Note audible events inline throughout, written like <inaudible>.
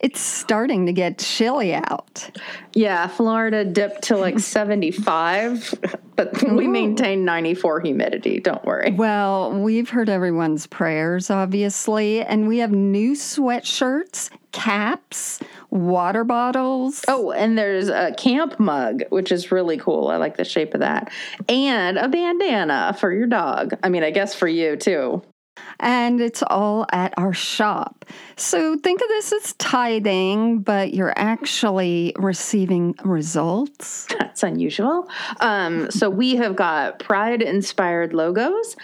it's starting to get chilly out. Yeah, Florida dipped to like <laughs> 75, but we maintain 94 humidity. Don't worry. Well, we've heard everyone's prayers, obviously, and we have new sweatshirts, caps, water bottles. Oh, and there's a camp mug, which is really cool. I like the shape of that. And a bandana for your dog. I mean, I guess for you too. And it's all at our shop. So think of this as tithing, but you're actually receiving results. That's unusual. Um, so we have got pride inspired logos.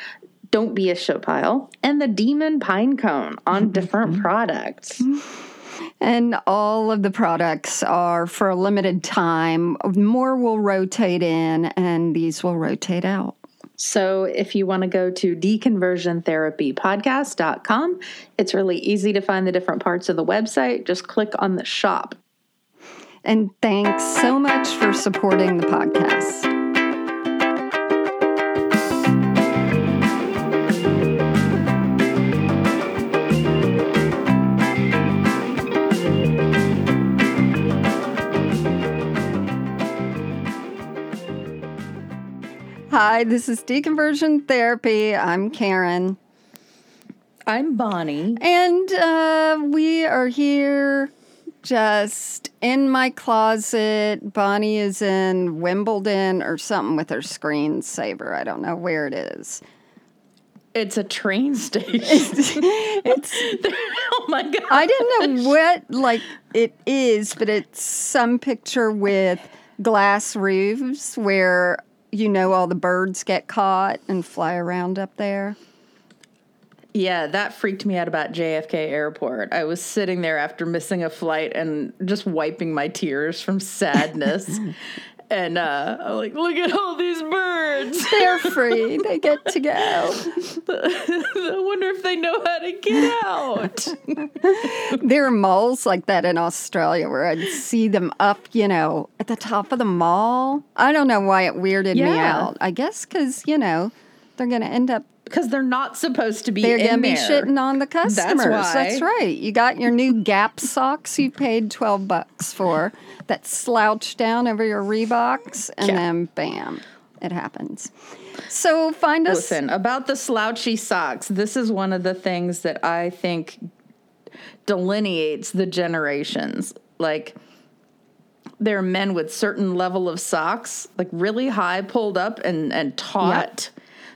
Don't be a show pile and the demon pine cone on different products. And all of the products are for a limited time. More will rotate in, and these will rotate out. So if you want to go to deconversiontherapypodcast.com, it's really easy to find the different parts of the website. Just click on the shop. And thanks so much for supporting the podcast. Hi, this is Deconversion Therapy. I'm Karen. I'm Bonnie. And uh, we are here just in my closet. Bonnie is in Wimbledon or something with her screensaver. I don't know where it is. It's a train station. <laughs> It's <laughs> oh my god. I didn't know what like it is, but it's some picture with glass roofs where you know all the birds get caught and fly around up there. Yeah, that freaked me out about JFK Airport. I was sitting there after missing a flight and just wiping my tears from <laughs> sadness. And uh, I'm like, look at all these birds. <laughs> They're free. they get to go. <laughs> I wonder if they know how to get out. <laughs> There are malls like that in Australia where I'd see them up, you know, at the top of the mall. I don't know why it weirded me out. I guess because, you know, they're going to end up, Because they're not supposed to be they're going to be there. shitting on the customers. why. That's right. You got your new Gap socks you paid 12 bucks for that slouch down over your Reeboks, and Yeah. then bam, it happens. So find us. Listen, about the slouchy socks, this is one of the things that I think delineates the generations. Like there are men with certain level of socks, like really high pulled up and and taut.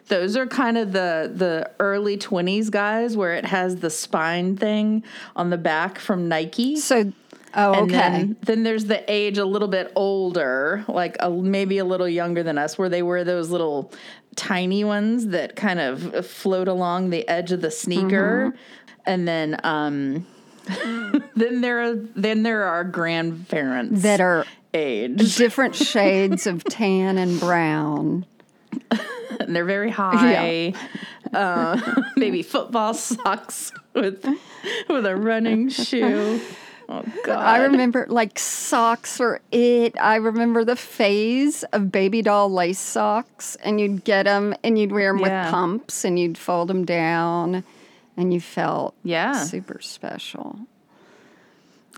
Those are kind of the the early 20s guys where it has the spine thing on the back from Nike. So, oh, And okay. then, then there's the age a little bit older, like a, maybe a little younger than us, where they wear those little tiny ones that kind of float along the edge of the sneaker. Mm-hmm. And then, um, <laughs> then there are then there are grandparents that are age, <laughs> different shades of tan and brown. and they're very high. Uh, <laughs> maybe football socks with with a running shoe. Oh God! I remember like socks were it. I remember the phase of baby doll lace socks, and you'd get them and you'd wear them Yeah. with pumps, and you'd fold them down, and you felt Yeah. super special.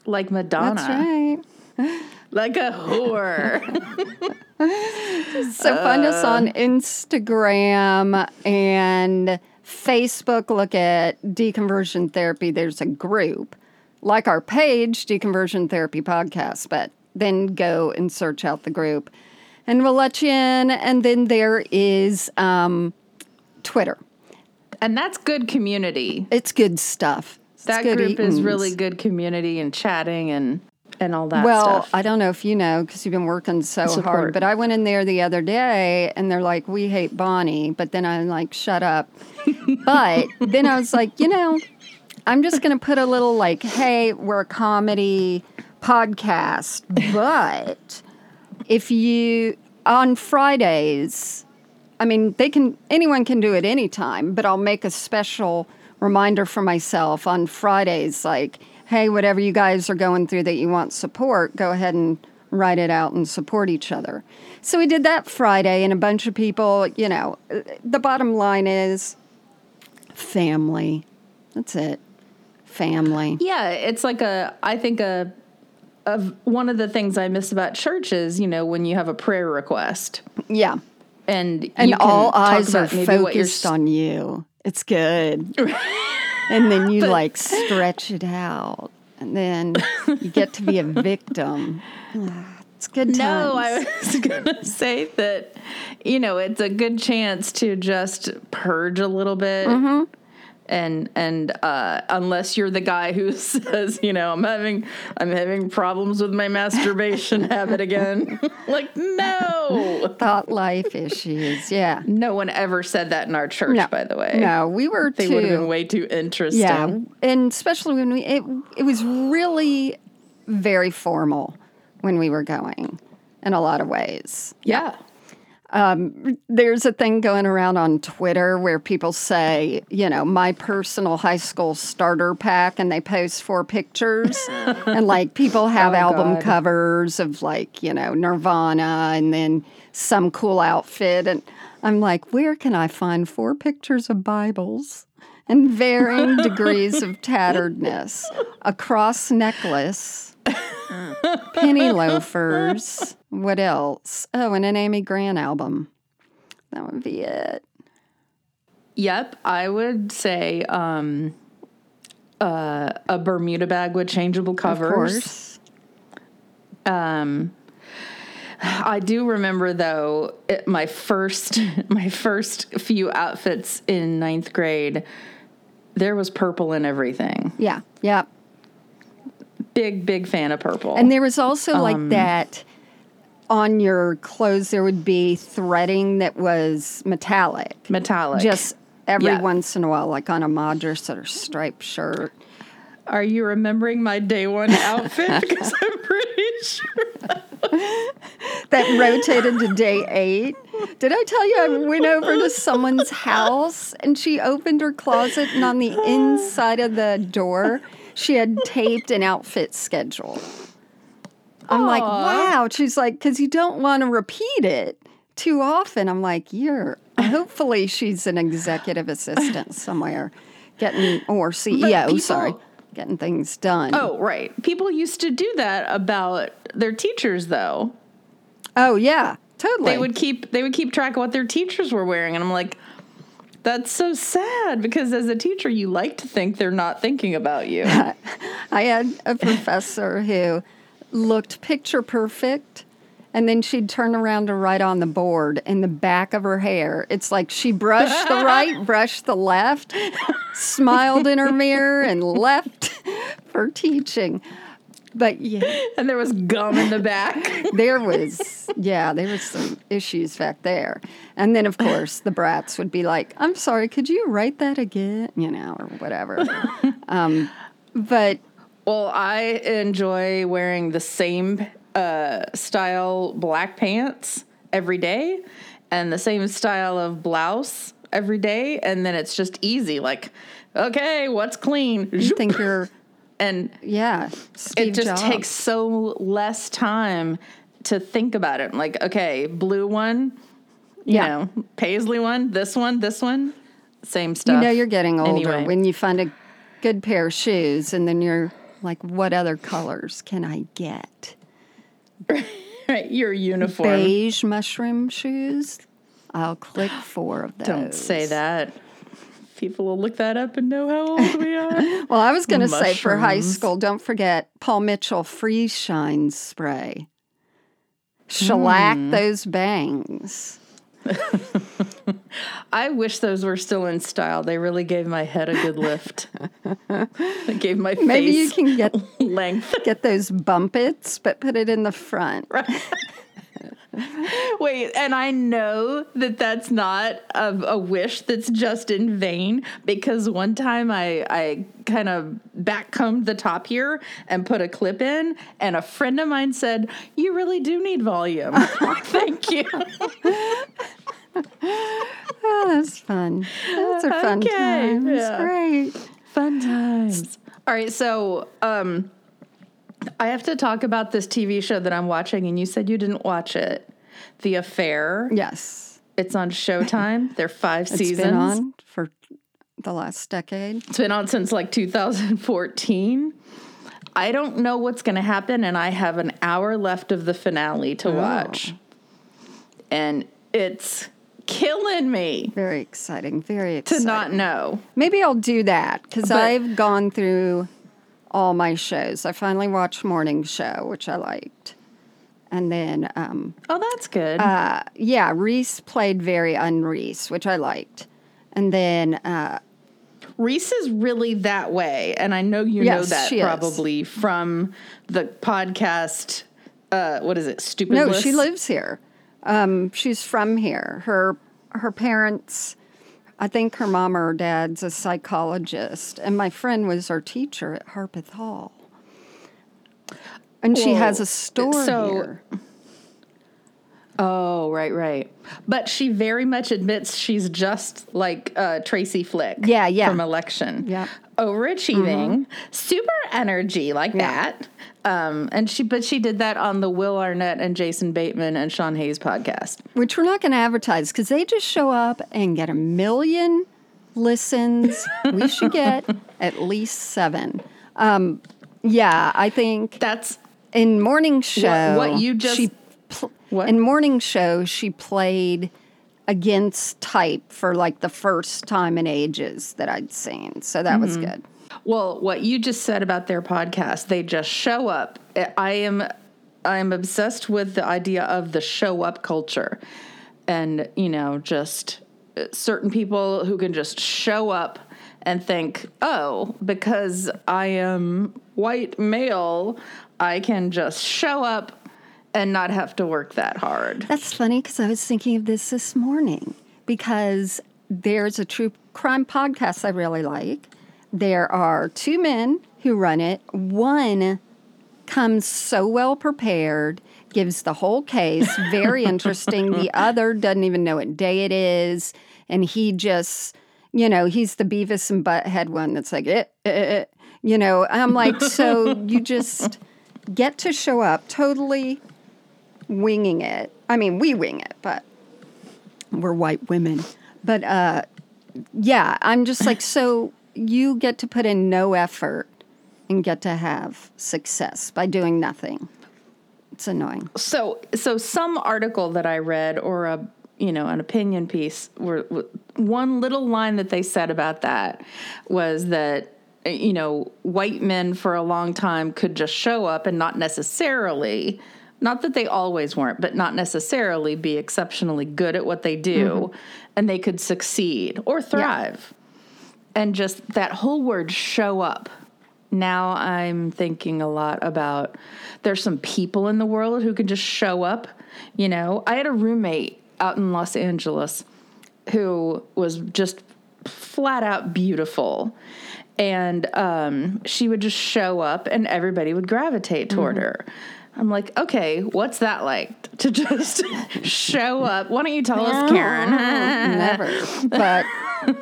like Madonna. That's right. like a whore. <laughs> So find us on Uh. Instagram and Facebook. Look at Deconversion Therapy. There's a group like our page, Deconversion Therapy Podcast, but then go and search out the group and we'll let you in. And then there is um, Twitter. and that's good community. It's good stuff. It's That good group is really good community and chatting and and all that Well, stuff. I don't know if you know because you've been working so hard, but I went in there the other day and they're like, "We hate Bonnie," but then I'm like, "Shut up." <laughs> but then I was like, you know, I'm just going to put a little like, "Hey, we're a comedy podcast," but if you on Fridays, I mean, they can anyone can do it anytime, but I'll make a special reminder for myself on Fridays like, hey, whatever you guys are going through that you want support, go ahead and write it out and support each other. So we did that Friday and a bunch of people, you know, the bottom line is family. That's it. Family. Yeah, it's like a. I think a. Of one of the things I miss about church is, you know, when you have a prayer request Yeah. and And all eyes are about maybe what you're focused on you. It's good. <laughs> and then you like stretch it out. And then you get to be a <laughs> victim. Ah, It's good times. No, I was <laughs> gonna say that you know it's a good chance to just purge a little bit, and and uh, unless you're the guy who <laughs> says you know I'm having I'm having problems with my masturbation <laughs> habit again, <laughs> like no, thought life issues. Yeah. no one ever said that in our church. No. By the way, No, we were they too. would have been way too interesting. Yeah, and especially when we it it was really very formal when we were going in a lot of ways. yeah. Um, there's a thing going around on Twitter where people say, you know, my personal high school starter pack, and they post four pictures, <laughs> and like people oh, have Oh, album God. covers of like you know Nirvana, and then some cool outfit, and I'm like, where can I find four pictures of Bibles? And varying <laughs> degrees of tatteredness, a cross necklace, <laughs> penny loafers. What else? Oh, and an Amy Grant album. That would be it. Yep, I would say um, uh, a Bermuda bag with changeable Of covers. course. I do remember though it, my first <laughs> my first few outfits in ninth grade. There was purple in everything. Yeah, yeah. Big big fan of purple. And there was also like um, that on your clothes, there would be threading that was metallic. metallic. Just every Yeah. once in a while, like on a Madras or striped shirt. are you remembering my day one outfit? <laughs> because I'm pretty sure. that rotated to day eight. Did I tell you I went over to someone's house and she opened her closet and on the inside of the door she had taped an outfit schedule. I'm like, wow. She's like, because you don't want to repeat it too often. I'm like, you're. Hopefully, she's an executive assistant somewhere, getting or CEO. people- sorry, getting things done. Oh, right. People used to do that about their teachers though. oh yeah, totally. they would keep they would keep track of what their teachers were wearing and i'm like that's so sad because as a teacher you like to think they're not thinking about you <laughs> I had a professor who looked picture perfect. And then she'd turn around to write on the board in the back of her hair. It's like she brushed the right, <laughs> brushed the left, smiled in her mirror, and left for teaching. But yeah, <laughs> and there was gum in the back <laughs> there was, yeah, there was some issues back there. And then, of course, the brats would be like, I'm sorry, could you write that again? You know, or whatever. <laughs> um, but well i enjoy wearing the same uh, style black pants every day and the same style of blouse every day and then it's just easy like okay what's clean You think you're, and yeah, Steve it just Jobs. takes so less time to think about it. Like, okay, blue one, you Yeah. know, paisley one, this one, this one, same stuff. You know you're getting older Anyway. when you find a good pair of shoes and then you're like, what other colors can I get? <laughs> right, your uniform. Beige mushroom shoes? I'll click four of those. Don't say that. People will look that up and know how old we are. <laughs> Well, I was going to say for high school, don't forget Paul Mitchell Freeze Shine Spray. Shellac Hmm. those bangs. <laughs> I wish those were still in style. They really gave my head a good lift. <laughs> they gave my face Maybe you can get length. get those Bumpits, but put it in the front. <laughs> Wait, and I know that that's not a, a wish that's just in vain because one time I I kind of backcombed the top here and put a clip in, and a friend of mine said, "You really do need volume." <laughs> Thank you. <laughs> Oh, that's fun. Those are fun Okay, times. yeah. Great. Fun times. All right, so um, I have to talk about this TV show that I'm watching, and you said you didn't watch it. The Affair. Yes. It's on Showtime. They're five It's seasons. been on for the last decade. It's been on since like 2014. I don't know what's going to happen, and I have an hour left of the finale to oh. watch. And it's killing me Very exciting. Very exciting. to not know. Maybe I'll do that because I've gone through all my shows. I finally watched Morning Show, which I liked. And then, um, Oh, that's good. uh, yeah, Reese played very unreese, which I liked. And then, uh, Reese is really that way, and I know you Yes, know that she is. probably from the podcast. Uh, what is it? Stupid. no, she lives here. Um, she's from here. Her her parents, I think her mom or her dad's a psychologist, and my friend was her teacher at Harpeth Hall. And she has a store so- here. Oh, right, right. But she very much admits she's just like uh, Tracy Flick. Yeah, yeah. From Election. Yeah. Overachieving, super energy like Yeah. that. Um, and she, but she did that on the Will Arnett and Jason Bateman and Sean Hayes podcast. which we're not going to advertise because they just show up and get a million listens. <laughs> we should get at least seven. Um, yeah, I think That's in morning show, what you just- she pl- What? in morning show she played against type for like the first time in ages that I'd seen. So that was Mm-hmm. good. Well, what you just said about their podcast, they just show up. I am I am obsessed with the idea of the show up culture. And, you know, just uh, certain people who can just show up and think, "Oh, because I am white male, I can just show up and not have to work that hard." That's funny because I was thinking of this this morning because there's a true crime podcast I really like. There are two men who run it. One comes so well prepared, gives the whole case, very <laughs> interesting. The other doesn't even know what day it is, and he just, you know, he's the Beavis and Butthead one that's like, eh, eh, eh, eh. you know. I'm like, so <laughs> you just get to show up totally winging it. I mean, we wing it, but we're white women. But uh, yeah, I'm just like, so you get to put in no effort and get to have success by doing nothing. It's annoying. So, so some article that I read or a you know an opinion piece were one little line that they said about that was that you know white men for a long time could just show up and not necessarily not that they always weren't but not necessarily be exceptionally good at what they do mm-hmm. and they could succeed or thrive and just that whole word show up. Now i'm thinking a lot about there's some people in the world who can just show up you know. I had a roommate out in los angeles who was just flat out beautiful and um, she would just show up and everybody would gravitate toward her i'm like okay what's that like to just <laughs> show up why don't you tell us karen <laughs> never. But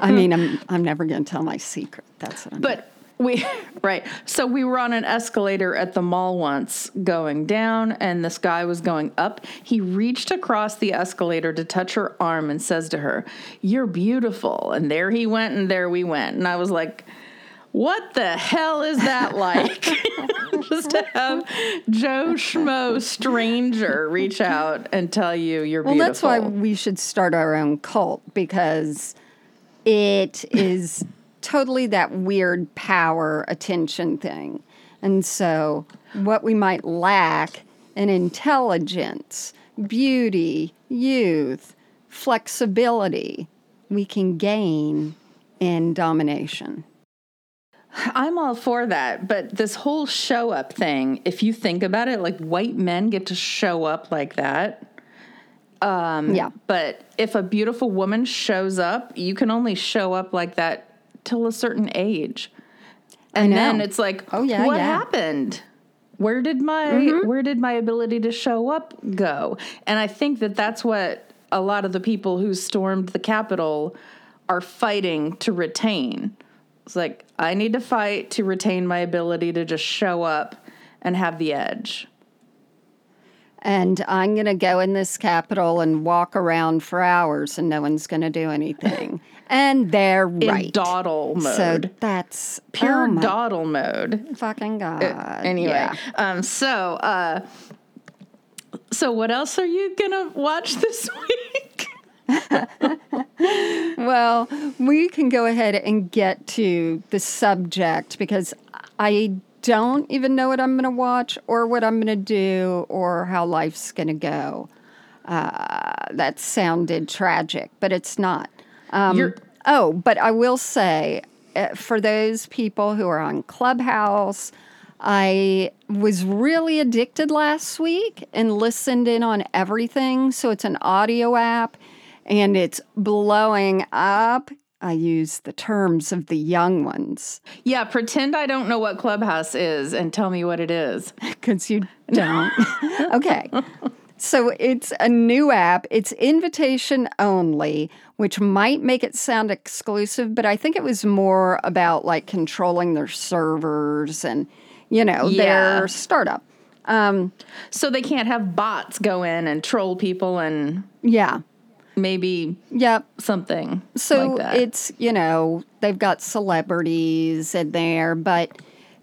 I <laughs> mean, I'm I'm never going to tell my secret. That's what I'm. But we right. So we were on an escalator at the mall once going down and this guy was going up. He reached across the escalator to touch her arm and says to her, "You're beautiful." And there he went and there we went. And I was like, what the hell is that <laughs> like? <laughs> Just to have Joe Schmo stranger reach out and tell you you're well, beautiful. that's why we should start our own cult because it is totally that weird power attention thing. And so, what we might lack in intelligence, beauty, youth, flexibility, we can gain in domination. I'm all for that, but this whole show up thing, if you think about it, like white men get to show up like that. Um, yeah. But if a beautiful woman shows up, you can only show up like that till a certain age. And then it's like, Oh, yeah, what yeah. happened? Where did my where did my ability to show up go? And I think that that's what a lot of the people who stormed the Capitol are fighting to retain. It's like I need to fight to retain my ability to just show up and have the edge. and I'm going to go in this Capitol and walk around for hours and no one's going to do anything. <laughs> and they're In right. dawdle mode. So that's Pure oh dawdle mode. fucking god. Anyway, Yeah. um, so uh, so what else are you gonna watch this <laughs> week? <laughs> Well, we can go ahead and get to the subject because I don't even know what I'm going to watch or what I'm going to do or how life's going to go. Uh, that sounded tragic, but it's not. Um, oh, but I will say uh, for those people who are on Clubhouse, I was really addicted last week and listened in on everything. So it's an audio app and it's blowing up. I use the terms of the young ones Yeah, pretend I don't know what Clubhouse is and tell me what it is. <laughs> because you don't. <laughs> okay. So it's a new app. It's invitation only, which might make it sound exclusive, but I think it was more about like controlling their servers and, you know, Yeah. their startup. Um, so they can't have bots go in and troll people and Yeah. Maybe Yep. something So like it's, you know, they've got celebrities in there, but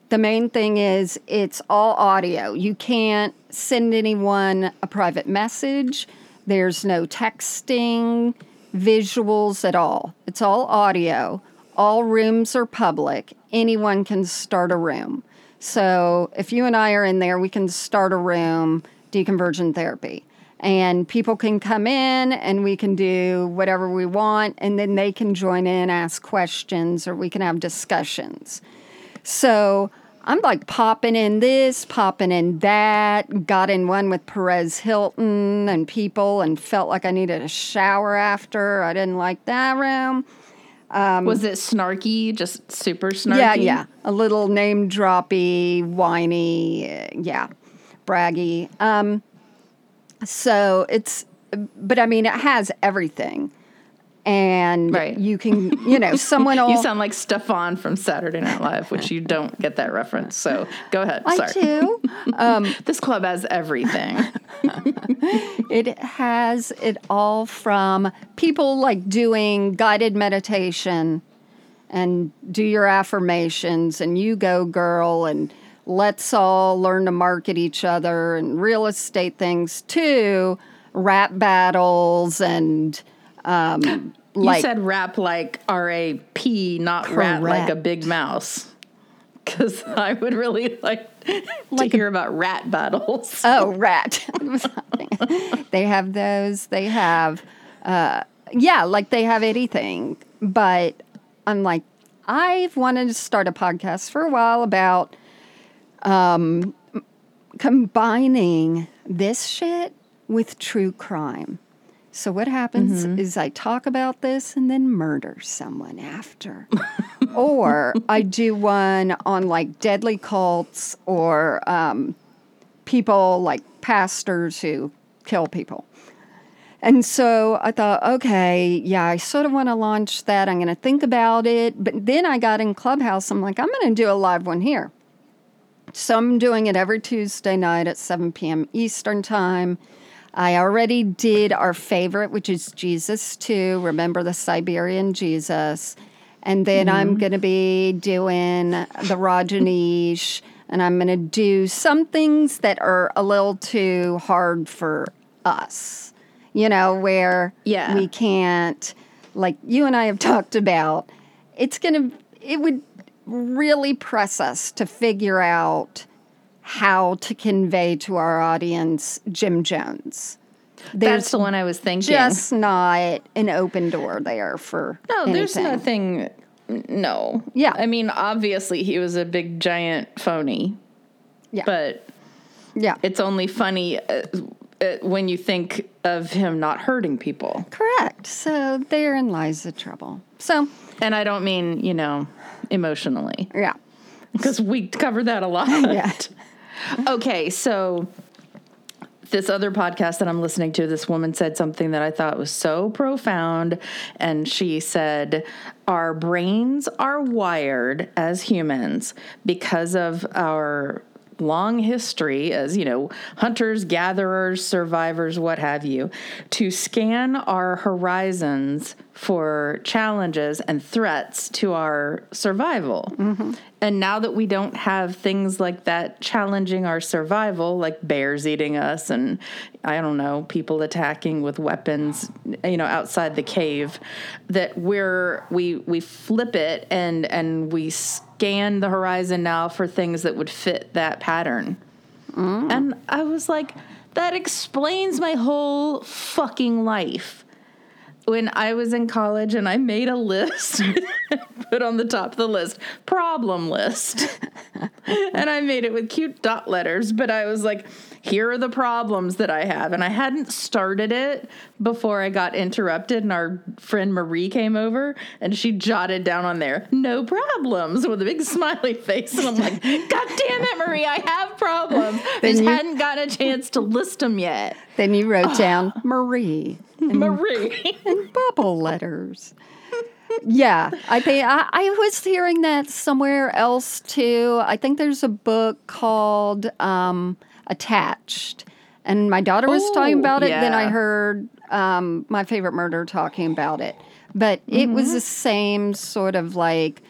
the main thing is it's all audio. You can't send anyone a private message. There's no texting, visuals at all. It's all audio. All rooms are public. Anyone can start a room. So if you and I are in there, we can start a room, deconversion therapy. And people can come in and we can do whatever we want, and then they can join in, ask questions, or we can have discussions. So I'm like popping in this, popping in that, got in one with Perez Hilton and people and felt like I needed a shower after. I didn't like that room. Was it snarky? Just super snarky? um, Yeah, yeah. A little name droppy, whiny, yeah, braggy. Um, so it's, but I mean, it has everything. And Right. you can, you know, <laughs> someone will. You sound like Stefon from Saturday Night Live, which you don't get that reference. So go ahead. I Sorry. do. <laughs> Um, this club has everything. <laughs> It has it all from people like doing guided meditation and do your affirmations and you go girl and let's all learn to market each other and real estate things too, rap battles and um like you said rap like R A P, not rat like a big mouse. Because <laughs> I would really like, Like to a- hear about rat battles. <laughs> Oh, rat. <laughs> they have those. They have, uh, yeah, like they have anything. But I'm like, I've wanted to start a podcast for a while about um, combining this shit with true crime. So what happens is I talk about this and then murder someone after. <laughs> or I do one on like deadly cults or um, people like pastors who kill people. And so I thought, okay, yeah, I sort of want to launch that. I'm going to think about it. But then I got in Clubhouse. I'm like, I'm going to do a live one here. So I'm doing it every Tuesday night at 7 p.m. Eastern Time. I already did our favorite, which is Jesus 2, Remember the Siberian Jesus. And then I'm mm-hmm. going to be doing the Rajneesh, and I'm going to do some things that are a little too hard for us, you know, where Yeah. we can't, like you and I have talked about, it's going to, it would really press us to figure out how to convey to our audience Jim Jones. That's There's the one I was thinking. just not an open door there for no, there's nothing. No. Yeah. I mean, obviously, he was a big, giant phony. Yeah. But Yeah, it's only funny uh, uh, when you think of him not hurting people. correct. So therein lies the trouble. So And I don't mean, you know, emotionally, yeah, because we covered that a lot. <laughs> yeah. Okay, so this other podcast that I'm listening to, this woman said something that I thought was so profound. And she said, Our brains are wired as humans because of our long history as, you know, hunters, gatherers, survivors, what have you, to scan our horizons for challenges and threats to our survival. Mm-hmm. And now that we don't have things like that challenging our survival, like bears eating us and I don't know, people attacking with weapons, you know, outside the cave, that we're we we flip it and and we scan the horizon now for things that would fit that pattern. Mm. And I was like, that explains my whole fucking life when I was in college and I made a list, <laughs> put on the top of the list, problem list. <laughs> and I made it with cute dot letters, but I was like, here are the problems that I have. And I hadn't started it before I got interrupted, and our friend Marie came over and she jotted down on there, no problems, with a big <laughs> smiley face. And I'm like, God damn it, Marie, I have problems. I Then just you- hadn't gotten a chance to list them yet. Then you wrote <sighs> down <sighs> Marie <laughs> Marie. and bubble letters. Yeah, I think I, I was hearing that somewhere else too. I think there's a book called um, Attached, and my daughter was talking about it. Then I heard um, my favorite murder talking about it, but it was the same sort of like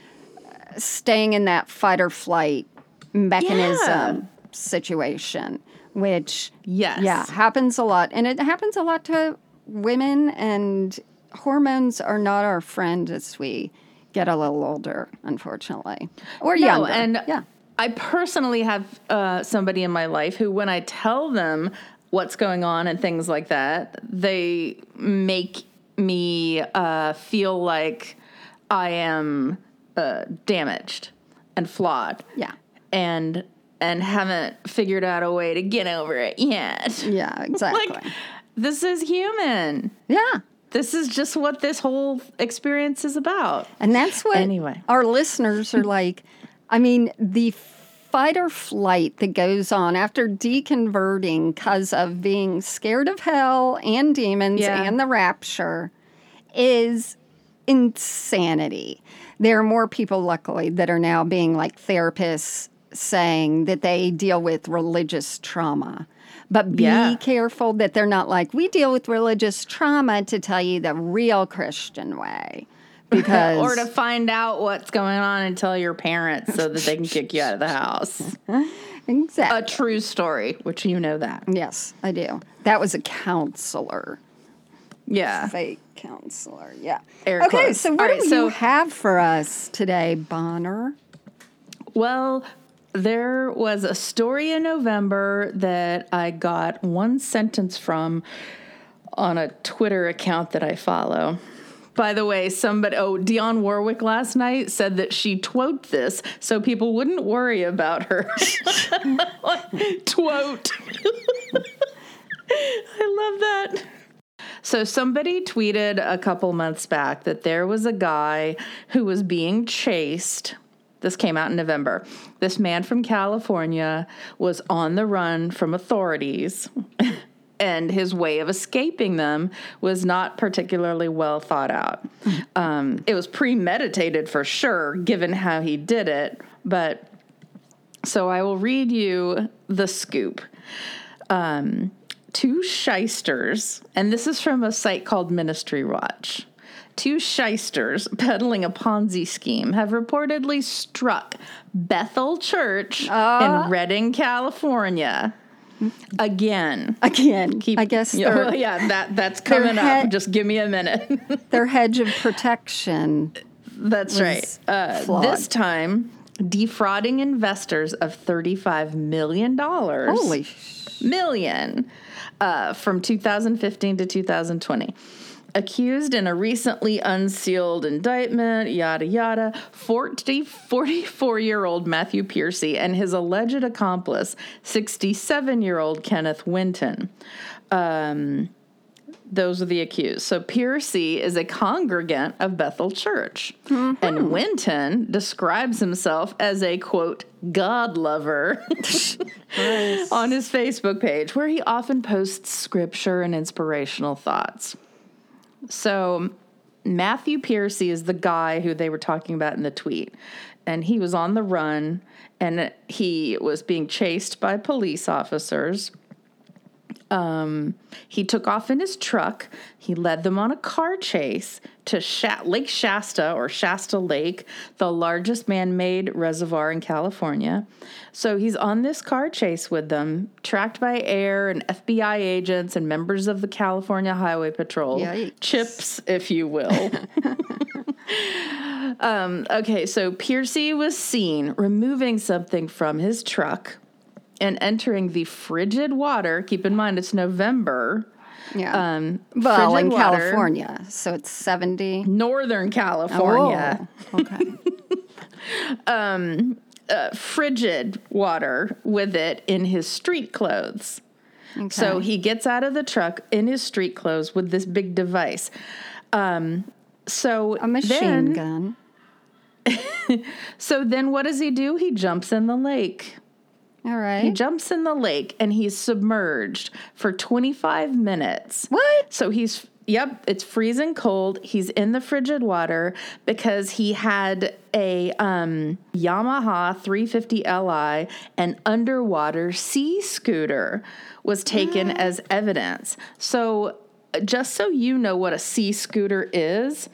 staying in that fight or flight mechanism situation, which Yes. yeah happens a lot, and it happens a lot to women. And hormones are not our friend as we get a little older, unfortunately, or No, younger. and yeah, I personally have uh, somebody in my life who, when I tell them what's going on and things like that, they make me uh, feel like I am uh, damaged and flawed. yeah, And and haven't figured out a way to get over it yet. yeah, <laughs> exactly. like this is human. yeah. This is just what this whole experience is about. And that's what Anyway. our listeners are like. I mean, the fight or flight that goes on after deconverting because of being scared of hell and demons Yeah. and the rapture is insanity. There are more people, luckily, that are now being like therapists saying that they deal with religious trauma. But be Yeah. careful that they're not like, we deal with religious trauma to tell you the real Christian way. Because <laughs> or to find out what's going on and tell your parents so that they can kick you out of the house. <laughs> exactly. A true story, which you know that. yes, I do. That was a counselor, Yeah. fake counselor. Yeah. Air okay, quotes. so what right, do so- you have for us today, Bonner? Well, there was a story in November that I got one sentence from on a Twitter account that I follow. By the way, somebody, oh, Dionne Warwick last night said that she twote this so people wouldn't worry about her. <laughs> Twote. <laughs> I love that. So somebody tweeted a couple months back that there was a guy who was being chased. This came out in November. This man from California was on the run from authorities. <laughs> And his way of escaping them was not particularly well thought out. Um, it was premeditated for sure, given how he did it. But so I will read you the scoop um, two shysters, and this is from a site called Ministry Watch. Two shysters peddling a Ponzi scheme have reportedly struck Bethel Church in Redding, California. Again. Again, Keep- I guess yeah, their, well, yeah, that that's coming head- up. Just give me a minute. <laughs> their hedge of protection. That's right. Uh, this time, defrauding investors of thirty-five million dollars. Holy sh- million uh, from 2015 to 2020. Accused in a recently unsealed indictment, yada yada, 40, 44 year old Matthew Piercy and his alleged accomplice, 67 year old Kenneth Winton. Um, those are the accused. So Piercy is a congregant of Bethel Church. And Winton describes himself as a quote, God lover <laughs> on his Facebook page, where he often posts scripture and inspirational thoughts. So Matthew Piercy is the guy who they were talking about in the tweet. and he was on the run and he was being chased by police officers. Um, he took off in his truck. He led them on a car chase to Sha- Lake Shasta or Shasta Lake, the largest man made reservoir in California. So he's on this car chase with them, tracked by air and FBI agents and members of the California Highway Patrol. Yikes. Chips, if you will. <laughs> um, okay, so Piercy was seen removing something from his truck and entering the frigid water. Keep in mind, it's November. Yeah. Um, well, frigid in water, California, so it's 70. Northern California. Oh, okay. <laughs> uh, frigid water with it in his street clothes. Okay. So he gets out of the truck in his street clothes with this big device. Um, so A machine then, gun. <laughs> So then, what does he do? He jumps in the lake. All He jumps in the lake and he's submerged for 25 minutes. What? So he's, yep, it's freezing cold. He's in the frigid water because he had a um, Yamaha 350 Li, an underwater sea scooter, was taken as evidence. So, just so you know what a sea scooter is,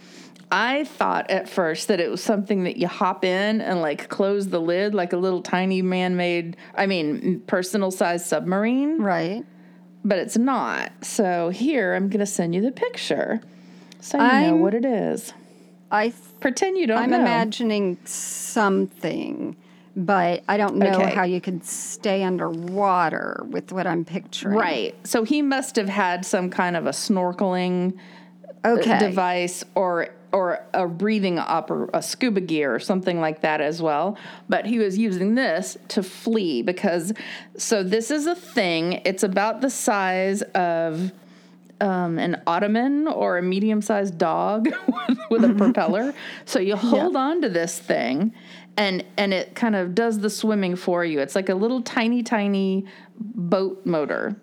I thought at first that it was something that you hop in and like close the lid like a little tiny man made, I mean, personal size submarine Right. but it's not. So here, I'm going to send you the picture so you know I'm- what it is. I th- Pretend you don't I'm know. imagining something, but I don't know Okay. how you could stay underwater with what I'm picturing. Right. So he must have had some kind of a snorkeling uh, Okay. device or or a breathing up or a scuba gear or something like that as well. But he was using this to flee because so this is a thing. It's about the size of um, an ottoman or a medium-sized dog <laughs> with, with a <laughs> propeller. So you hold on to this thing and and it kind of does the swimming for you. It's like a little tiny tiny boat motor.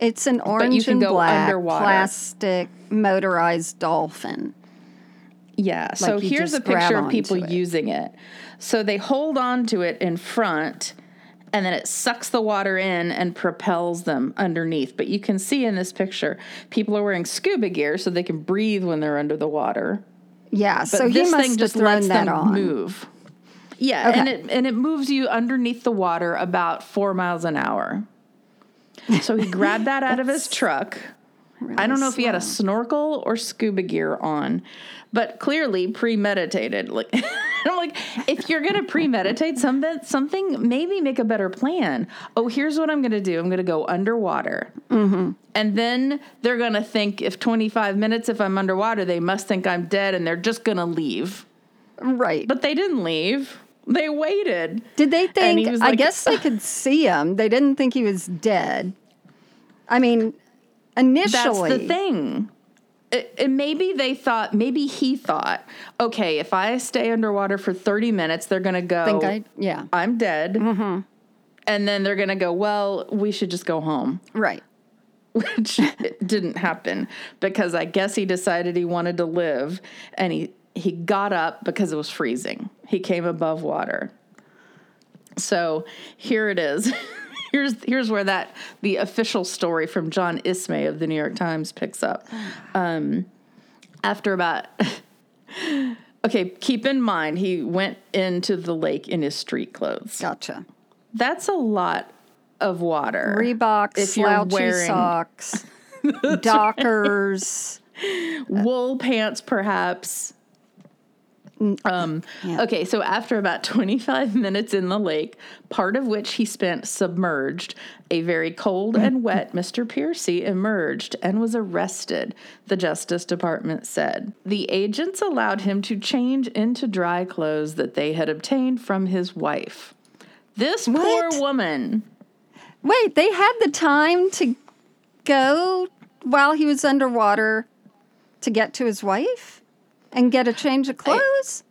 It's an orange and black underwater. plastic motorized dolphin. Yeah. So here's a picture of people it. using it. So they hold on to it in front and then it sucks the water in and propels them underneath. But you can see in this picture, people are wearing scuba gear so they can breathe when they're under the water. Yeah, But so he this must thing just lets that them on. move. Yeah, and it and it moves you underneath the water about four miles an hour. So he grabbed that out of his truck. I don't know if he had a snorkel or scuba gear on, but clearly premeditated. Like <laughs> I'm like, if you're gonna premeditate something, something, maybe make a better plan. Oh, here's what I'm gonna do. I'm gonna go underwater, mm-hmm. and then they're gonna think if 25 minutes, if I'm underwater, they must think I'm dead, and they're just gonna leave. Right. But they didn't leave. They waited. Did they think? was I guess they <laughs> could see him. They didn't think he was dead. I mean, initially. That's the thing. It, it- maybe they thought, maybe he thought, okay, if I stay underwater for 30 minutes, they're going to go, Think I? Yeah. I'm dead. Mm-hmm. And then they're going to go, well, we should just go home, Right. <laughs> which didn't happen because I guess he decided he wanted to live and he, he got up because it was freezing. He came above water. So here it is. <laughs> here's here's where that the official story from John Ismay of the New York Times picks up. Um, after about <laughs> okay, keep in mind he went into the lake in his street clothes. Gotcha. That's a lot of water. Reebok If slouchy wearing- <laughs> socks, Dockers. wool pants perhaps um Yeah. okay so after about <laughs> 25 minutes in the lake part of which he spent submerged a very cold and wet mr piercy emerged and was arrested the justice department said. The agents allowed him to change into dry clothes that they had obtained from his wife. This What? poor woman. Wait, they had the time to go while he was underwater to get to his wife and get a change of clothes?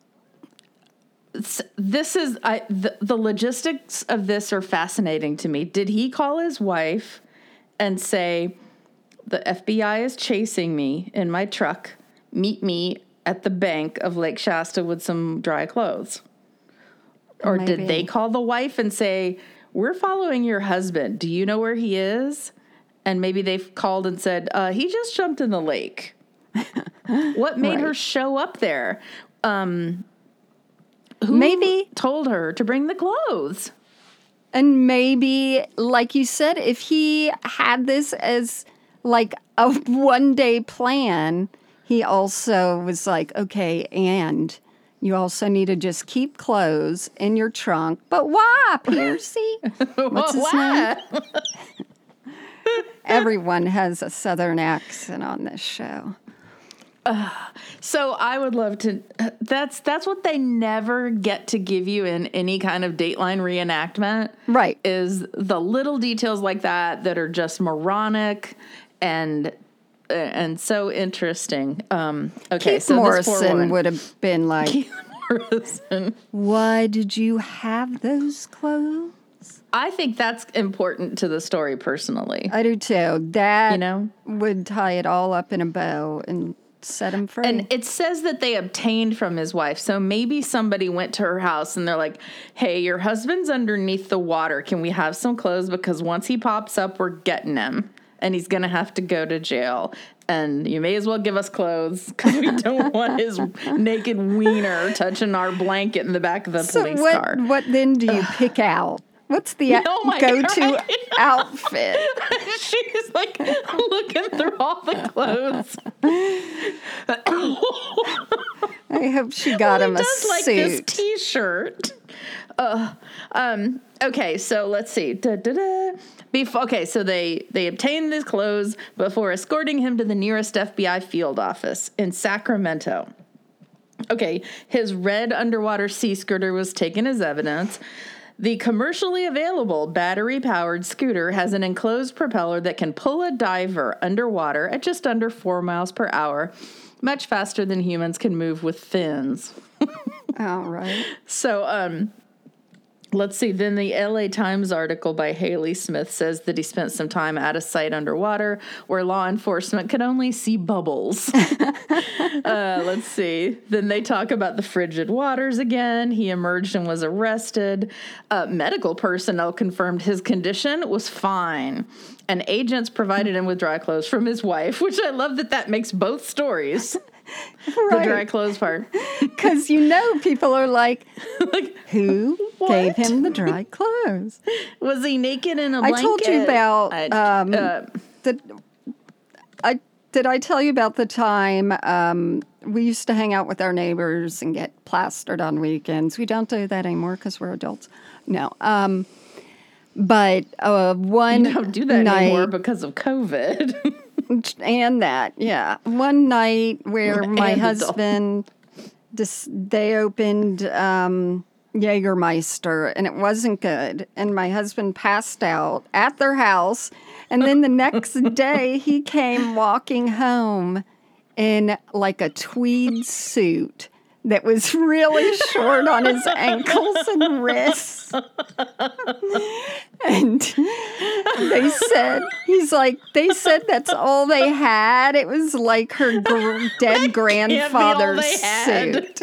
s- this is I, the, the logistics of this are fascinating to me. Did he call his wife and say, "The FBI is chasing me in my truck. Meet me at the bank of Lake Shasta with some dry clothes." or did they call the wife and say, "We're following your husband. Do you know where he is?" And maybe they've called and said, uh, "He just jumped in the lake." What made her show up there? Um, who Maybe- told her to bring the clothes? And maybe, like you said, if he had this as like a one day plan, he also was like, okay, and you also need to just keep clothes in your trunk. But why, Piercy? <laughs> What's his name? What? <laughs> Everyone has a southern accent on this show. So I would love to. That's that's what they never get to give you in any kind of Dateline reenactment. Right. Is the little details like that that are just moronic and and so interesting. Um, okay, Keith so Morrison would have been like, <laughs> Keith Morrison. why did you have those clothes? I think that's important to the story personally. I do too. That You know? would tie it all up in a bow and set him free. And it says that they obtained from his wife. So maybe somebody went to her house and they're like, hey, your husband's underneath the water. Can we have some clothes? Because once he pops up, we're getting him and he's going to have to go to jail. And you may as well give us clothes because we don't <laughs> want his naked wiener touching our blanket in the back of the so police what? car. What then do you pick out? What's the my <laughs> go-to outfit? <laughs> She's like looking through all the clothes. <coughs> I hope she got him he a does like this suit. T-shirt. Uh, um. Okay, so let's see. Da, da, da. Before, okay, so they they obtained these clothes before escorting him to the nearest FBI field office in Sacramento. Okay, his red underwater sea scooter was taken as evidence. The commercially available battery powered scooter has an enclosed propeller that can pull a diver underwater at just under four miles per hour, much faster than humans can move with fins. All <laughs> right. So, um, let's see. Then the LA Times article by Hayley Smith says that he spent some time at a site underwater where law enforcement could only see bubbles. <laughs> uh, let's see. Then they talk about the frigid waters again. He emerged and was arrested. Uh, medical personnel confirmed his condition was fine. And agents provided him with dry clothes from his wife, which I love that that makes both stories. <laughs> <laughs> The dry clothes part. <laughs> Because you know people are like, <laughs> like, who gave him the dry clothes? Was he naked in a I blanket? I told you about, I- um, uh, Did I did I tell you about the time um, we used to hang out with our neighbors and get plastered on weekends? We don't do that anymore because we're adults. No. Um, but uh, one don't do that night, anymore because of COVID. And that yeah. One night where my And husband dis- they opened um Jägermeister and it wasn't good. And my husband passed out at their house. And then the <laughs> next day he came walking home in like a tweed suit that was really short on his ankles and wrists. And they said he's like they said that's all they had. It was like her gr- dead grandfather's suit.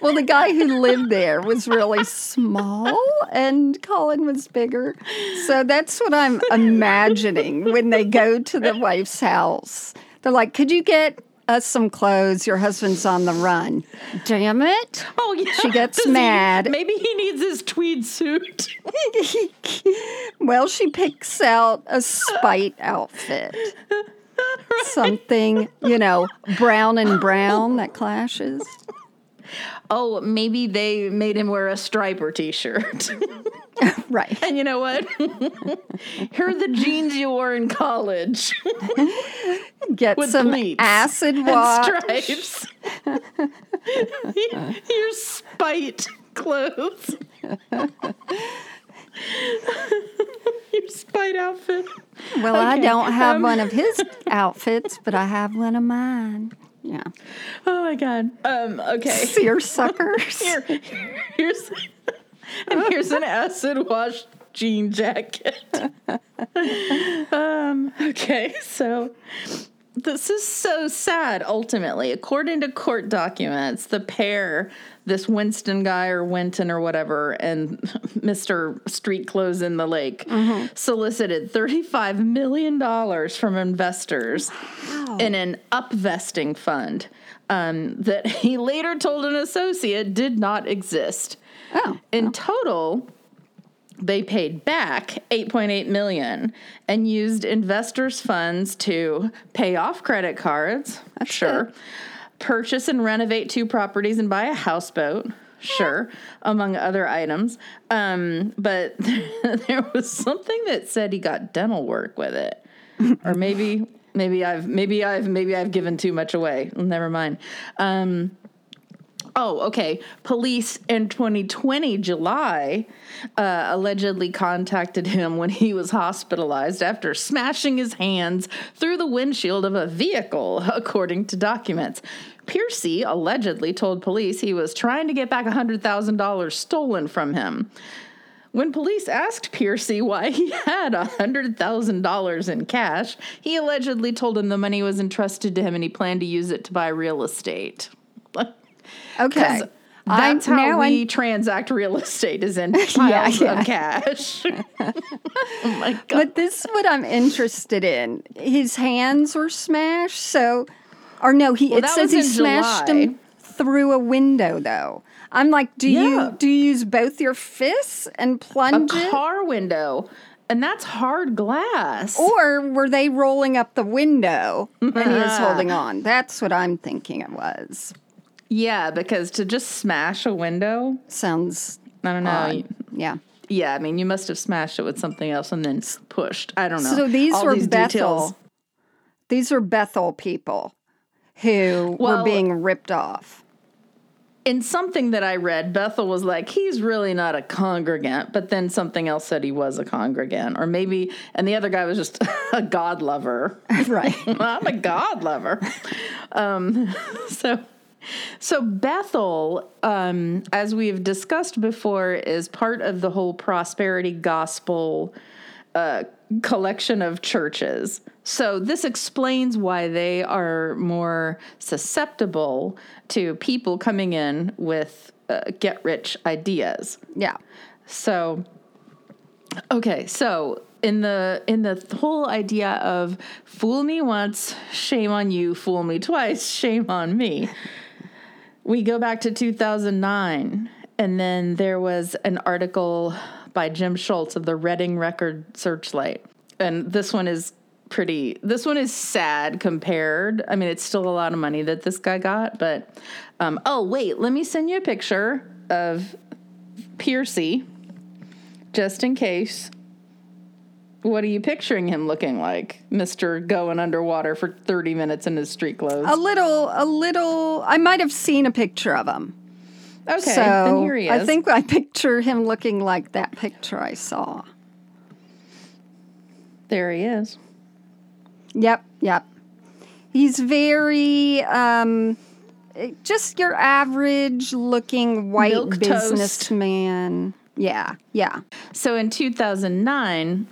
Well the guy who lived there was really small and colin was bigger. So that's what i'm imagining when they go to the wife's house. They're like could you get us some clothes your husband's on the run damn it oh yeah, She gets Does he- mad. maybe he needs his tweed suit. <laughs> well, she picks out a spite outfit. <laughs> Something, you know, brown and brown that clashes. Oh, maybe they made him wear a striper T-shirt. <laughs> <laughs> Right. and you know what? <laughs> Here are the jeans you wore in college <laughs> Get with some pleats acid and wash. stripes. Your spite clothes. Your spite outfit. Well, I don't have um, one of his outfits, but I have one of mine. Yeah. Oh my god. Um. Okay. Seersuckers. Here, here's <laughs> and here's an acid wash jean jacket. <laughs> um, okay, so this is so sad ultimately. According to court documents the pair this winston guy or winton or whatever and <laughs> mr street clothes in the lake solicited $35 million from investors in an upvesting fund um, that he later told an associate did not exist Oh. in total they paid back 8.8 million and used investors funds to pay off credit cards sure. purchase and renovate two properties and buy a houseboat sure among other items. Um, but <laughs> there was something that said he got dental work with it. Or maybe maybe i've maybe i've maybe i've given too much away. Never mind. Um, Oh, okay. Police in 2020 July uh, allegedly contacted him when he was hospitalized after smashing his hands through the windshield of a vehicle, <laughs> according to documents. Piercy allegedly told police he was trying to get back $100,000 stolen from him. When police asked Piercy why he <laughs> had $100,000 in cash, he allegedly told him the money was entrusted to him and he planned to use it to buy real estate. Okay. That's how now we I- transact real estate is in <laughs> piles yeah. of cash. <laughs> oh my god. But this is what I'm interested in. His hands were smashed, so or no, he Well, it says he smashed July. them through a window though. I'm like, do Yeah. you do you use both your fists and a plunge it? car window. And that's hard glass. Or were they rolling up the window and he was uh-huh. holding on? That's what I'm thinking it was. Yeah, because to just smash a window, Sounds I don't know. odd. Yeah. Yeah, I mean, you must have smashed it with something else and then pushed. I don't know. So these All were these Bethel. details. These were Bethel people who Well- were being ripped off. In something that I read, Bethel was like, he's really not a congregant, but then something else said he was a congregant. Or maybe, and the other guy was just <laughs> a God lover. <laughs> right. <laughs> I'm a God lover. Um, so, so Bethel, um, as we've discussed before, is part of the whole prosperity gospel uh, collection of churches. So this explains why they are more susceptible to people coming in with uh, get rich ideas. Yeah. So okay, so in the in the whole idea of fool me once, shame on you, fool me twice, shame on me. We go back to 2009 and then there was an article by Jim Schultz of the Redding Record Searchlight. And this one is pretty this one is sad compared. I mean, it's still a lot of money that this guy got, but um oh, wait, let me send you a picture of Piercy just in case. What are you picturing him looking like, Mister going underwater for thirty minutes in his street clothes? A little, a little. I might have seen a picture of him. okay, so then here he is. I think I picture him looking like that picture I saw. there he is. Yep, yep. He's very um, just your average looking white Milk toast. businessman. Yeah, yeah. So in 2009,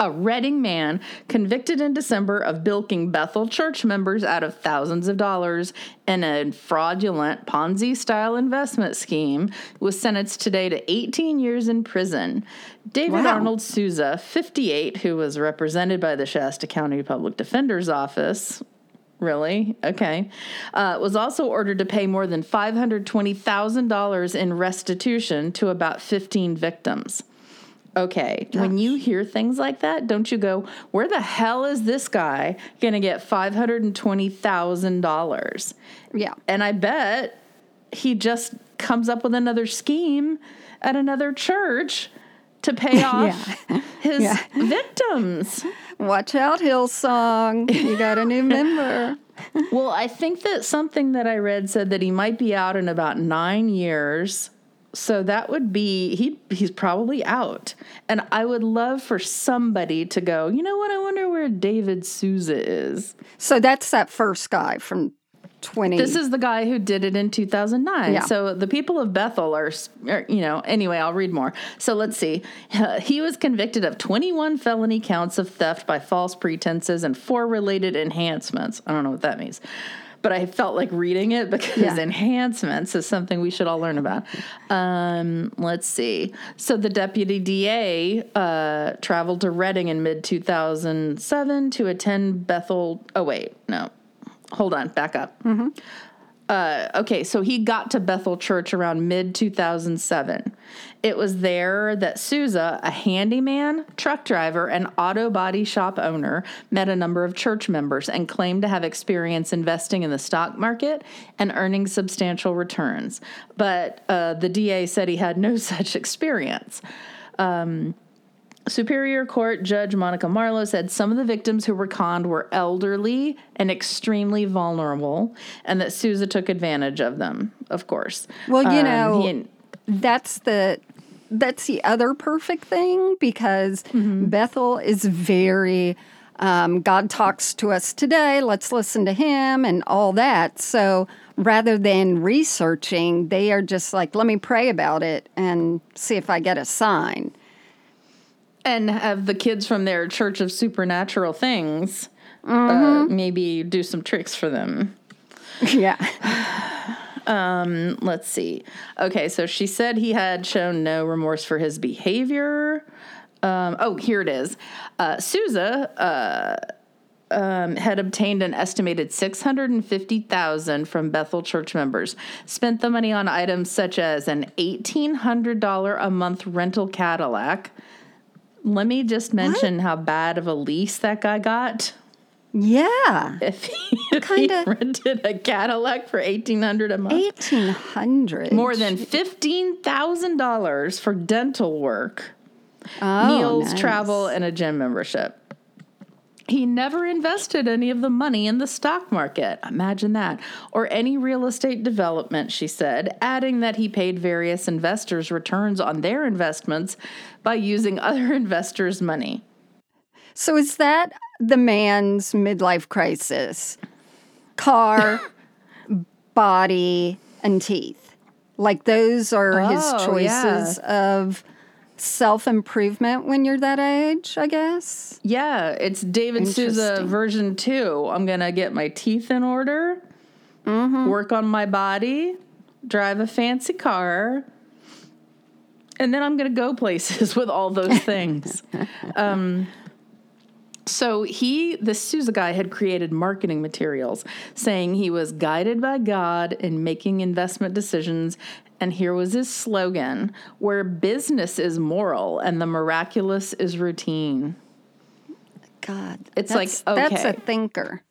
a Redding man convicted in December of bilking Bethel church members out of thousands of dollars in a fraudulent Ponzi style investment scheme was sentenced today to 18 years in prison. David Wow. Arnold Souza, 58, who was represented by the Shasta County Public Defender's Office, Really? Okay. Uh, was also ordered to pay more than $520,000 in restitution to about 15 victims. Okay. When you hear things like that, don't you go, where the hell is this guy going to get $520,000? Yeah. And I bet he just comes up with another scheme at another church to pay <laughs> off his Yeah. victims. Watch out, Hillsong. You got a new <laughs> member. Well, I think that something that I read said that he might be out in about nine years. So that would be he he's probably out. And I would love for somebody to go, you know what, I wonder where David Souza is. So that's that first guy from 20. This is the guy who did it in 2009. Yeah. So the people of Bethel are, are, you know, anyway, I'll read more. So let's see. Uh, he was convicted of 21 felony counts of theft by false pretenses and four related enhancements. I don't know what that means. But I felt like reading it because Yeah. enhancements is something we should all learn about. Um, let's see. So the deputy DA uh, traveled to Redding in mid 2007 to attend Bethel. Oh, wait, no. Hold on, back up. Uh, okay, so he got to Bethel Church around mid 2007. It was there that Souza, a handyman, truck driver, and auto body shop owner, met a number of church members and claimed to have experience investing in the stock market and earning substantial returns. But uh, the DA said he had no <laughs> such experience. Superior Court Judge Monica Marlowe said some of the victims who were conned were elderly and extremely vulnerable, and that Souza took advantage of them, of course. Well, you Um, know, he- that's the that's the other perfect thing because Mm-hmm. Bethel is very um, God talks to us today. Let's listen to Him and all that. So rather than researching, they are just like, let me pray about it and see if I get a sign. And have the kids from their Church of Supernatural Things uh, Mm-hmm. maybe do some tricks for them. <laughs> yeah. <sighs> Let's see. Okay, so she said he had shown no remorse for his behavior. Um, oh, here it is. Uh, Souza uh, um, had obtained an estimated six hundred and fifty thousand from Bethel church members. Spent the money on items such as an eighteen hundred dollar a month rental Cadillac. Let me just mention how bad of a lease that guy got. Yeah. If he, if he Kinda- rented a Cadillac for eighteen hundred a month. 1800. More than fifteen thousand dollars for dental work, oh, meals, nice. travel, and a gym membership. He never invested any of the money in the stock market. Imagine that. Or any real estate development, she said, adding that he paid various investors returns on their investments by using <laughs> other investors' money. So is that the man's midlife crisis? Car, <laughs> body, and teeth. Like those are his Oh, choices of self improvement when you're that age, I guess. Yeah, it's David Souza version two. I'm to get my teeth in order, work on my body, drive a fancy car, and then I'm to go places <laughs> with all those things. <laughs> um, so he, the Souza guy, had created marketing materials saying he was guided by God in making investment decisions. And here was his slogan where business is moral and the miraculous is routine. God. It's like, that's- That's a thinker.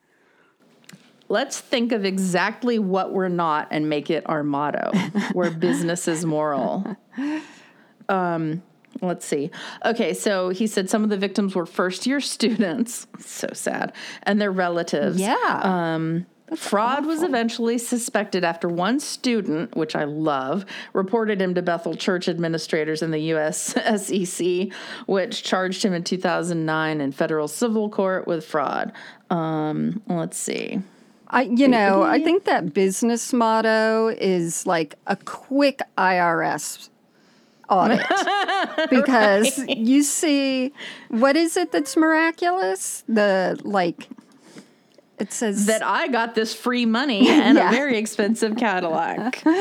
Let's think of exactly what we're not and make it our motto <laughs> where business is moral. Um, let's see. Okay, so he said some of the victims were first year <laughs> students. So sad. And their relatives. Yeah. Um, Fraud was eventually suspected after one student, which I love, reported him to Bethel Church administrators in the U.S. <laughs> SEC, which charged him in 2009 in federal civil court with fraud. Um, let's see. I, you know, I think that business motto is like a quick IRS audit <laughs> because you see, what is it that's miraculous? The like, it says That I got this free money <laughs> and Yeah. a very expensive Cadillac. <laughs>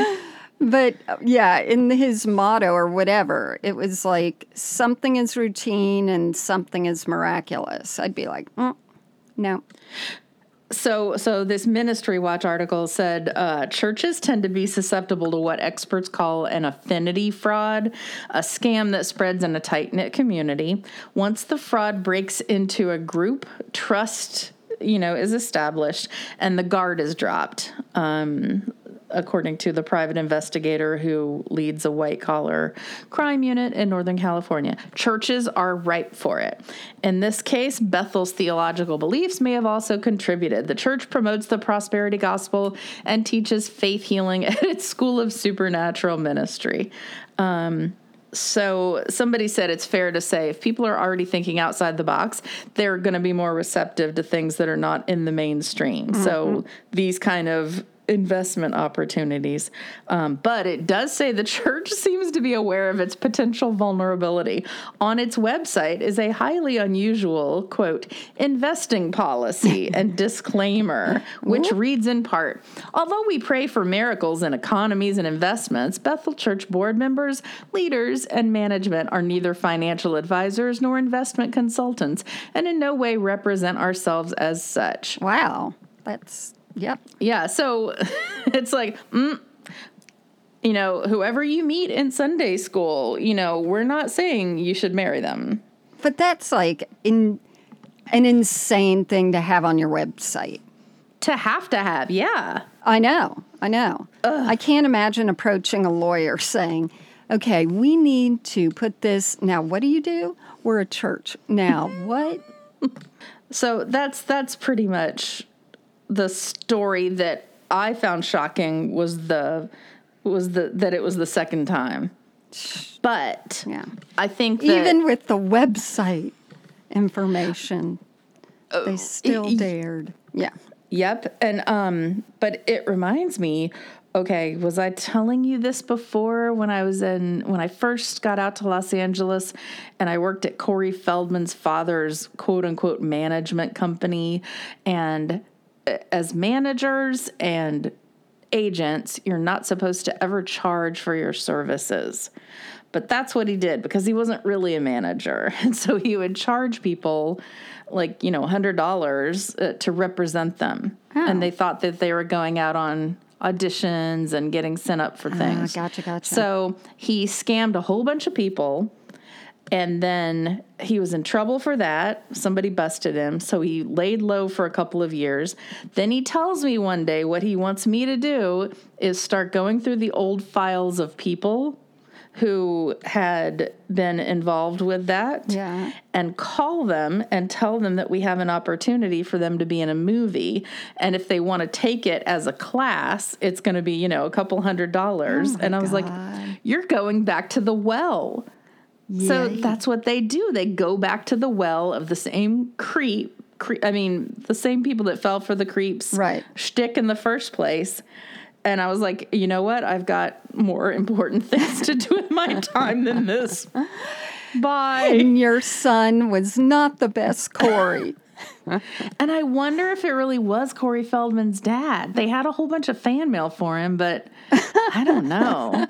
But yeah, in his motto or whatever, it was like something is routine and something is miraculous. I'd be like, mm, no. So, so this Ministry Watch article said uh, churches tend to be susceptible to what experts call an affinity fraud, a scam that spreads in a tight knit community. Once the fraud breaks into a group, trust you know is established and the guard is dropped. Um, according to the private investigator who leads a white collar crime unit in Northern California. Churches are ripe for it. In this case, Bethel's theological beliefs may have also contributed. The church promotes the prosperity gospel and teaches faith healing <laughs> at its School of Supernatural Ministry. Um, so somebody said it's fair to say if people are already thinking outside the box, they're going to be more receptive to things that are not in the mainstream. So mm-hmm. these kind of investment opportunities. Um, but it does say the church <laughs> seems to be aware of its potential vulnerability. On its website is a highly unusual, quote, investing policy <laughs> and disclaimer, which reads in part Although we pray for miracles in economies and investments, Bethel Church board members, leaders, and management are neither financial advisors nor investment consultants and in no way represent ourselves as such. Wow. That's, yep. Yeah, so <laughs> it's like, mm, you know, whoever you meet in Sunday school, you know, we're not saying you should marry them. But that's like in, an insane thing to have on your website. To have to have, yeah. I know, I know. I can't imagine approaching a lawyer saying, okay, we need to put this. Now, what do you do? We're a church. Now, what? <laughs> So that's that's pretty much the story that I found shocking was the was the that it was the second time. But Yeah. I think that Even with the website information, they still y- dared. Yeah. Yep. And um but it reminds me okay, was I telling you this before when I was in when I first got out to Los Angeles and I worked at Corey Feldman's father's quote unquote management company and uh, as managers and agents, you're not supposed to ever charge for your services. But that's what he did because he wasn't really a manager. <laughs> And so he would charge people like, you know, $100 uh, to represent them. And they thought that they were going out on auditions and getting sent up for things. gotcha, gotcha. So he scammed a whole bunch of people and then he was in trouble for that. Somebody busted him. So he laid low for a couple of years. Then he tells me one day what he wants me to do is start going through the old files of people who had been involved with that Yeah. and call them and tell them that we have an opportunity for them to be in a movie and if they want to take it as a class it's going to be you know a couple hundred dollars oh and i was like you're going back to the well so that's what they do. They go back to the well of the same creep. cre- I mean, the same people that fell for the creeps Right. shtick in the first place. And I was like, you know what? I've got more important <laughs> things to do with my time than this. Bye. And your son was not the best Corey. <laughs> <laughs> And I wonder if it really was Corey Feldman's dad. They had a whole bunch of fan mail for him, but I don't know.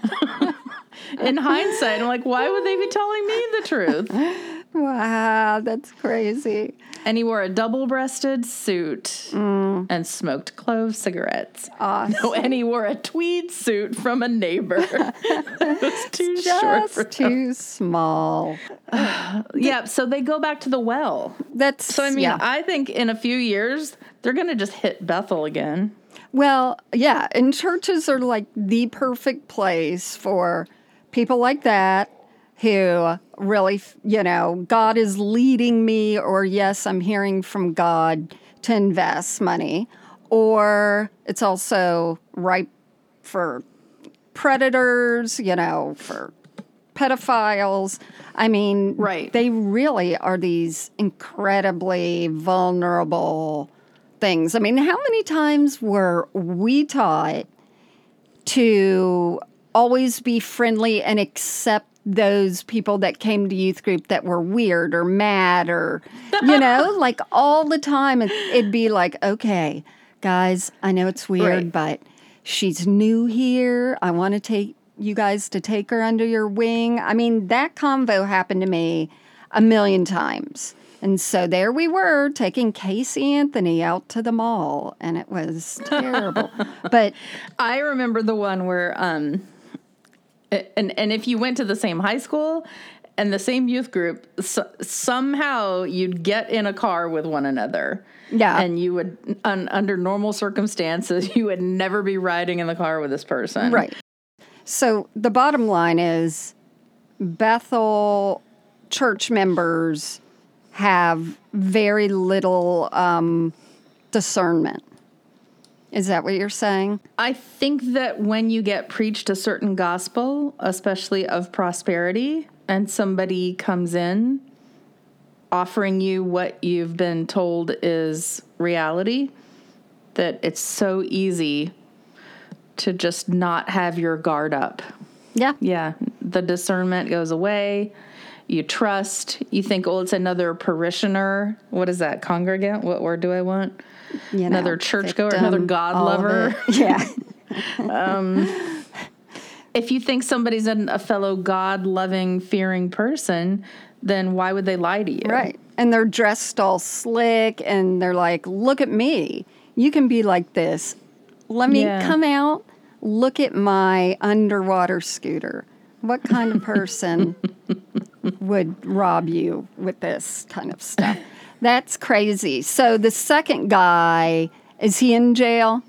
In hindsight, I'm like, why would they be telling me the truth? <laughs> wow, that's crazy. And he wore a double breasted suit mm. and smoked clove cigarettes. Awesome. No, and he wore a tweed suit from a neighbor. <laughs> it was too short for Just too small. <sighs> Yeah, so they go back to the well. That's So I mean, yeah. I think in a few years they're gonna just hit Bethel again. Well, yeah, and churches are like the perfect place for people like that who really, you know, God is leading me, or yes, I'm hearing from God to invest money, or it's also ripe for predators, you know, for pedophiles. I mean, Right. they really are these incredibly vulnerable things. I mean, how many times were we taught to always be friendly and accept those people that came to youth group that were weird or mad or, you <laughs> know, like all the time? It, it'd be like, okay, guys, I know it's weird, Right. but she's new here. I want to take you guys to take her under your wing. I mean, that convo happened to me a million times. And so there we were taking Casey Anthony out to the mall, and it was terrible. <laughs> but I remember the one where um and and if you went to the same high school and the same youth group so, somehow you'd get in a car with one another. Yeah. And you would un, under normal circumstances <laughs> you would never be riding in the car with this person. Right. So the bottom line is Bethel church members have very little um, discernment Is that what you're saying? I think that when you get preached a certain gospel, especially of prosperity, and somebody comes in offering you what you've been told is reality, that it's so easy to just not have your guard up. Yeah. Yeah, the discernment goes away. You trust. You think, oh, it's another parishioner. What is that? Congregant? What word do I want? You know, Another churchgoer, another God lover. <laughs> Yeah. Um, if you think somebody's an, a fellow God loving, fearing person, then why would they lie to you? Right. And they're dressed all slick and they're like, look at me. You can be like this. Let me Yeah. come out. Look at my underwater scooter. What kind of <laughs> person would rob you with this kind of stuff? That's crazy. So the second guy, is he in jail?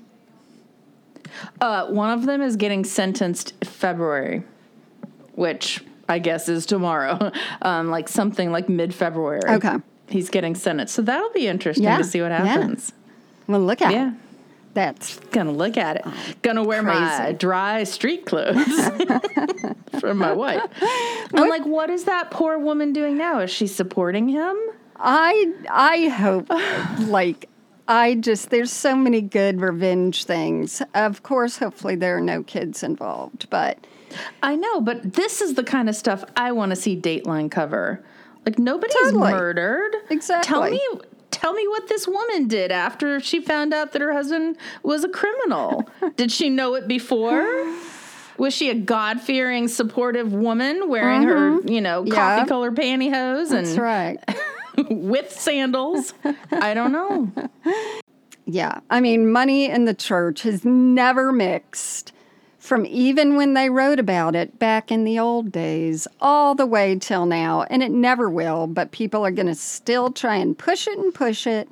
Uh, one of them is getting sentenced February, which I guess is tomorrow, <laughs> um, like something like mid February. Okay. He's getting sentenced. So that'll be interesting Yeah, to see what happens. yeah. Well, look at Yeah. it. That's Gonna look at it. Gonna wear my dry street clothes <laughs> from my wife. <laughs> I'm like, what is that poor woman doing now? Is she supporting him? I I hope like I just there's so many good revenge things. Of course, hopefully there are no kids involved, but I know, but this is the kind of stuff I want to see Dateline cover. Like nobody's Totally. murdered. Tell me tell me what this woman did after she found out that her husband was a criminal. <laughs> did she know it before? Was she a God fearing, supportive woman wearing her, you know, Mm-hmm. Yeah. coffee colored pantyhose that's and right. <laughs> <laughs> with sandals? I don't know. Yeah. I mean, money in the church has never mixed from even when they wrote about it back in the old days all the way till now. And it never will, but people are going to still try and push it and push it.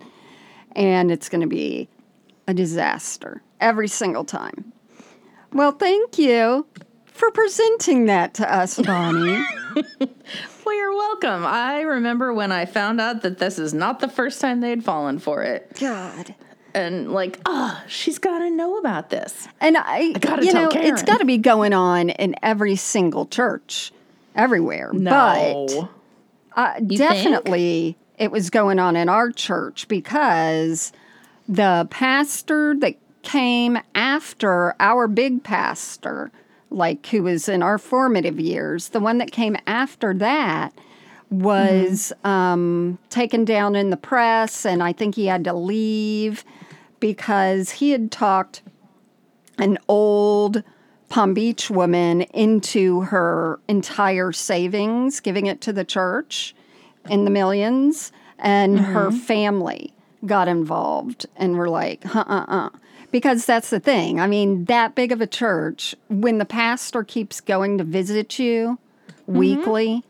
And it's going to be a disaster every single time. Well, thank you for presenting that to us, Bonnie. <laughs> Well, you're welcome. I remember when I found out that this is not the first time they'd fallen for it. God. And like, oh, she's got to know about this. And I, gotta you tell know, Karen. it's got to be going on in every single church, everywhere. No. But uh, definitely it was going on in our church because the pastor that came after our big pastor, like who was in our formative years, the one that came after that was um, taken down in the press, and I think he had to leave because he had talked an old Palm Beach woman into her entire savings, giving it to the church in the millions, and her family got involved and were like, uh uh uh. Because that's the thing. I mean, that big of a church, when the pastor keeps going to visit you mm-hmm. weekly,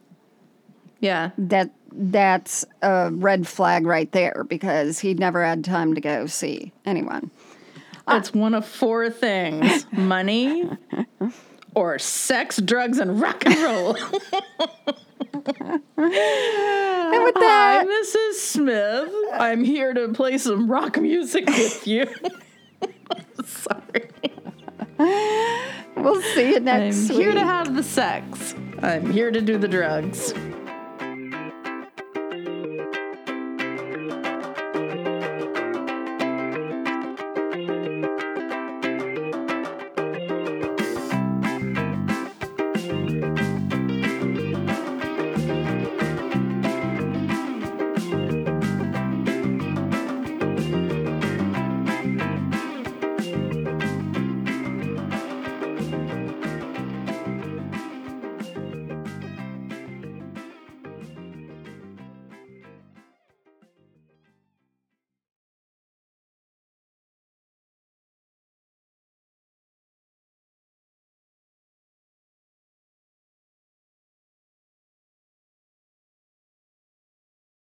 Yeah. that that's a red flag right there because he'd never had time to go see anyone. It's one of four things <laughs> money or sex, drugs, and rock and roll. And with Hi, Mrs. Smith. I'm here to play some rock music with you. Sorry. <laughs> we'll see you next I'm week. here to have the sex. I'm here to do the drugs.